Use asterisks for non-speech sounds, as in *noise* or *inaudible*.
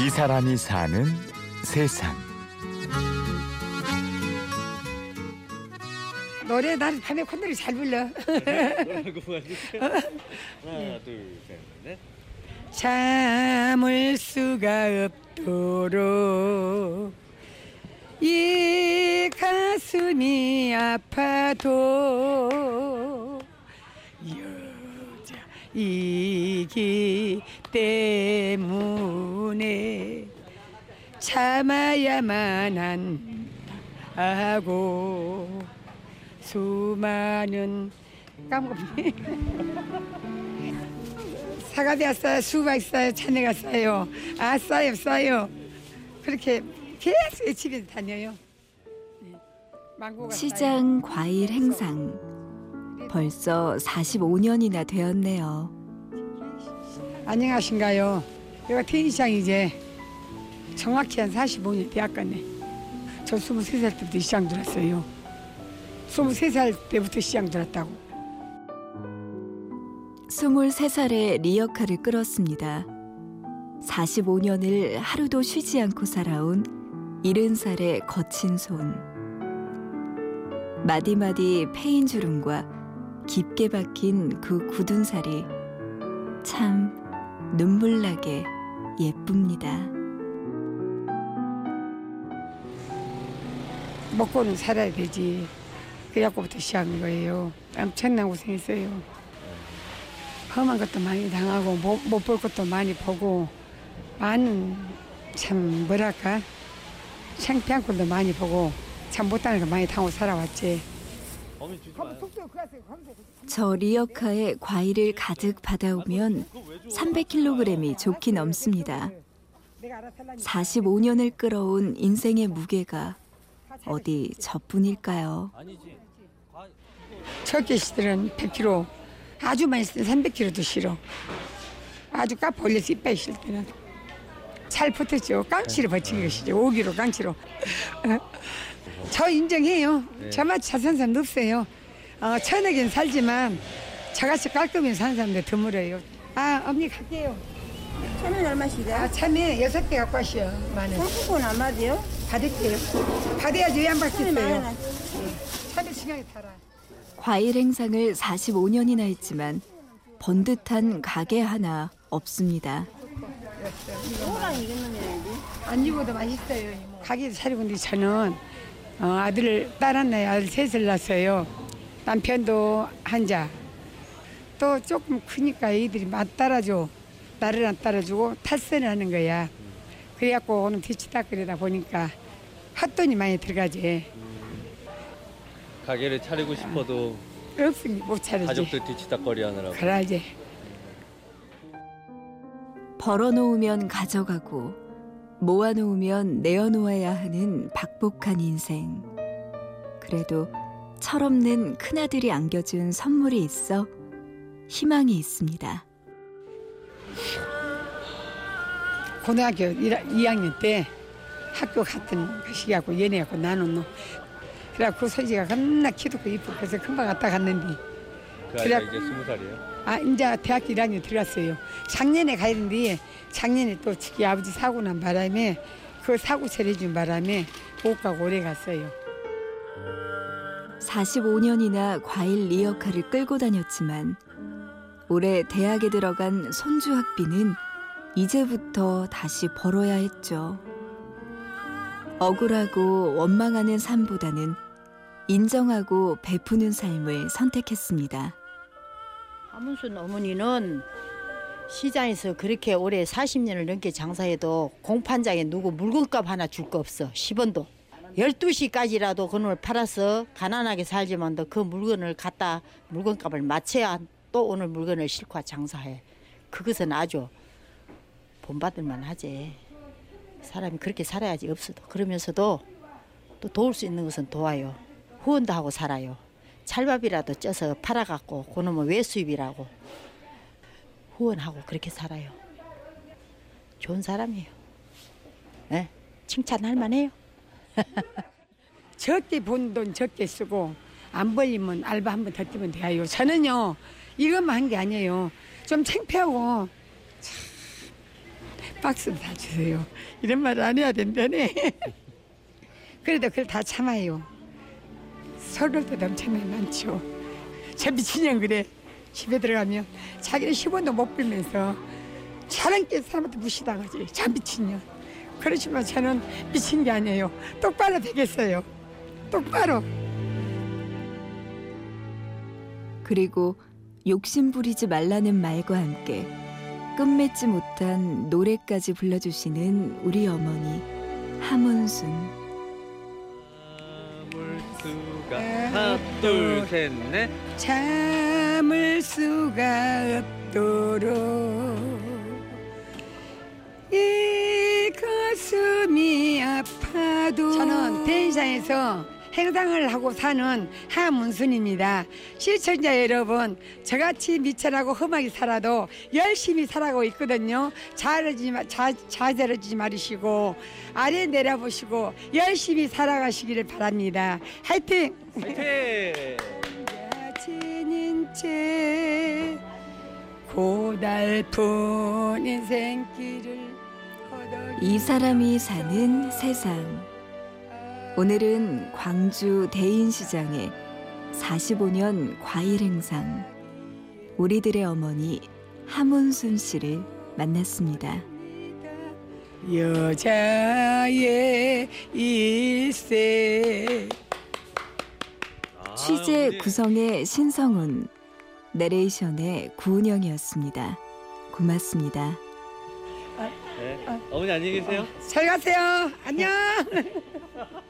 이 사람이 사는 세상. 노래 나는 밤에 콧노래 잘 불러. *laughs* 하나, 둘, 셋, 넷. 참을 수가 없도록 이 가슴이 아파도 여자 이기 때문에 참아야만 한다고 수많은 까먹었네 *laughs* 사과비 왔어요, 수박 있어요, 차내가 싸요. 아, 싸요, 싸요. 그렇게 계속 집에 다녀요. 네. 망고가 시장 과일 행상. 벌써 45년이나 되었네요. 안녕하신가요? 여기가 태인시장이제 정확히 한 45년 되었겠네. 저 23살 때부터 시장 들었어요. 23살 때부터 시장 들었다고. 23살에 리어카를 끌었습니다. 45년을 하루도 쉬지 않고 살아온 70살의 거친 손. 마디마디 패인 주름과 깊게 박힌 그 굳은 살이 참 눈물나게 예쁩니다. 먹고는 살아야 되지. 그래갖고부터 시작한 거예요. 엄청난 고생했어요. 험한 것도 많이 당하고 못 볼 것도 많이 보고 많은 참 뭐랄까 창피한 것도 많이 보고 참 못하는 거 많이 당하고 살아왔지. 저 리어카에 과일을 가득 받아오면 300kg이 좋게 넘습니다. 45년을 끌어온 인생의 무게가 어디 저뿐일까요? 첫째 시들은 100kg, 아주 많이 쓸 때는 300kg도 싫어. 아주 까빠 올려서 이빨 실 때는 잘 붙었죠. 깡치를 버친 것이죠. 5kg 깡치로. *laughs* 저 인정해요. 저만 자산 사람 없어요. 어, 천하긴 살지만 저같이 깔끔히 사는 사람들 드물어요. 아, 언니 갈게요. 참외 얼마씩이야? 아, 참에 여섯 개 갖고 왔어요. 만원. 한국은 얼마돼요? 받을게요. 받아야지 왜안 참외 받겠어요. 참에 시간에 타라. 과일 행상을 45년이나 했지만 번듯한 가게 하나 없습니다. 호랑 이겼는데 안 입어도 맛있어요. 가게 차리고 있는데 저는 어, 아들 딸 하나에 아들 셋을 낳았어요. 남편도 한자. 또 조금 크니까 애들이 맛 따라줘. 나를 안 따라주고 탈선을 하는 거야. 그래갖고 오늘 뒤치다거리다 보니까 헛돈이 많이 들어가지. 가게를 차리고 싶어도 없으니 못 차리지. 가족들 뒤치다거리 하느라고. 그래야지. 벌어놓으면 가져가고 모아놓으면 내어놓아야 하는 박복한 인생. 그래도 철없는 큰아들이 안겨준 선물이 있어 희망이 있습니다. 고등학교 2학년 때 학교 같은 시기하고 연애하고 나눈 놈. 그래갖고 그 소지가 겁나 키도 크고 이쁘고 그래서 금방 갔다 갔는데 그 아이가 그래. 이제 스무 살이에요. 아 이제 대학교 1학년 들어갔어요. 작년에 가야 되는데 작년에 또 지기 아버지 사고 난 바람에 그 사고 처리해준 바람에 못 가고 오래 갔어요. 45년이나 과일 리어카를 끌고 다녔지만 올해 대학에 들어간 손주 학비는 이제부터 다시 벌어야 했죠. 억울하고 원망하는 삶보다는 인정하고 베푸는 삶을 선택했습니다. 하문순 어머니는 시장에서 그렇게 오래 40년을 넘게 장사해도 공판장에 누구 물건값 하나 줄 거 없어. 10원도. 12시까지라도 그놈을 팔아서 가난하게 살지만도 그 물건을 갖다 물건값을 맞춰야 또 오늘 물건을 실고 장사해. 그것은 아주 본받을만 하지. 사람이 그렇게 살아야지 없어도. 그러면서도 또 도울 수 있는 것은 도와요. 후원도 하고 살아요. 찰밥이라도 쪄서 팔아갖고 그놈은 외수입이라고 후원하고 그렇게 살아요. 좋은 사람이에요. 네? 칭찬할 만해요. *laughs* 적게 본 돈 적게 쓰고 안 벌리면 알바 한 번 더 뛰면 돼요. 저는요 이것만 한 게 아니에요. 좀 창피하고 참 박스도 다 주세요. 이런 말을 안 해야 된다네. *laughs* 그래도 그걸 다 참아요. 서로도 엄청나게 많죠. 저 미친년 그래. 집에 들어가면 자기는 10원도 못 빌면서 사람께 사람한테 무시당하지. 저 미친년. 그렇지만 저는 미친 게 아니에요. 똑바로 되겠어요. 똑바로. 그리고 욕심 부리지 말라는 말과 함께 끝맺지 못한 노래까지 불러주시는 우리 어머니 함은순. 물수가 하나 둘셋넷. 참을 수가 없도록 이 가슴이 아파도 저는 대인상에서 행상을 하고 사는 하문순입니다. 시청자 여러분, 저같이 미천하고 험하게 살아도 열심히 살아가고 있거든요. 자르지 마, 자, 자제르지 마시고 아래 내려보시고 열심히 살아가시기를 바랍니다. 화이팅! 화이팅! 지닌 채 고달픈 인생길을 이 사람이 사는 세상. 오늘은 광주 대인시장에 45년 과일 행상 우리들의 어머니 함은순 씨를 만났습니다. 여자의 일세 아, 취재. 구성의 신성훈, 내레이션의 구은영이었습니다. 고맙습니다. 네. 어머니 안녕히 계세요. 잘 가세요 안녕 *laughs*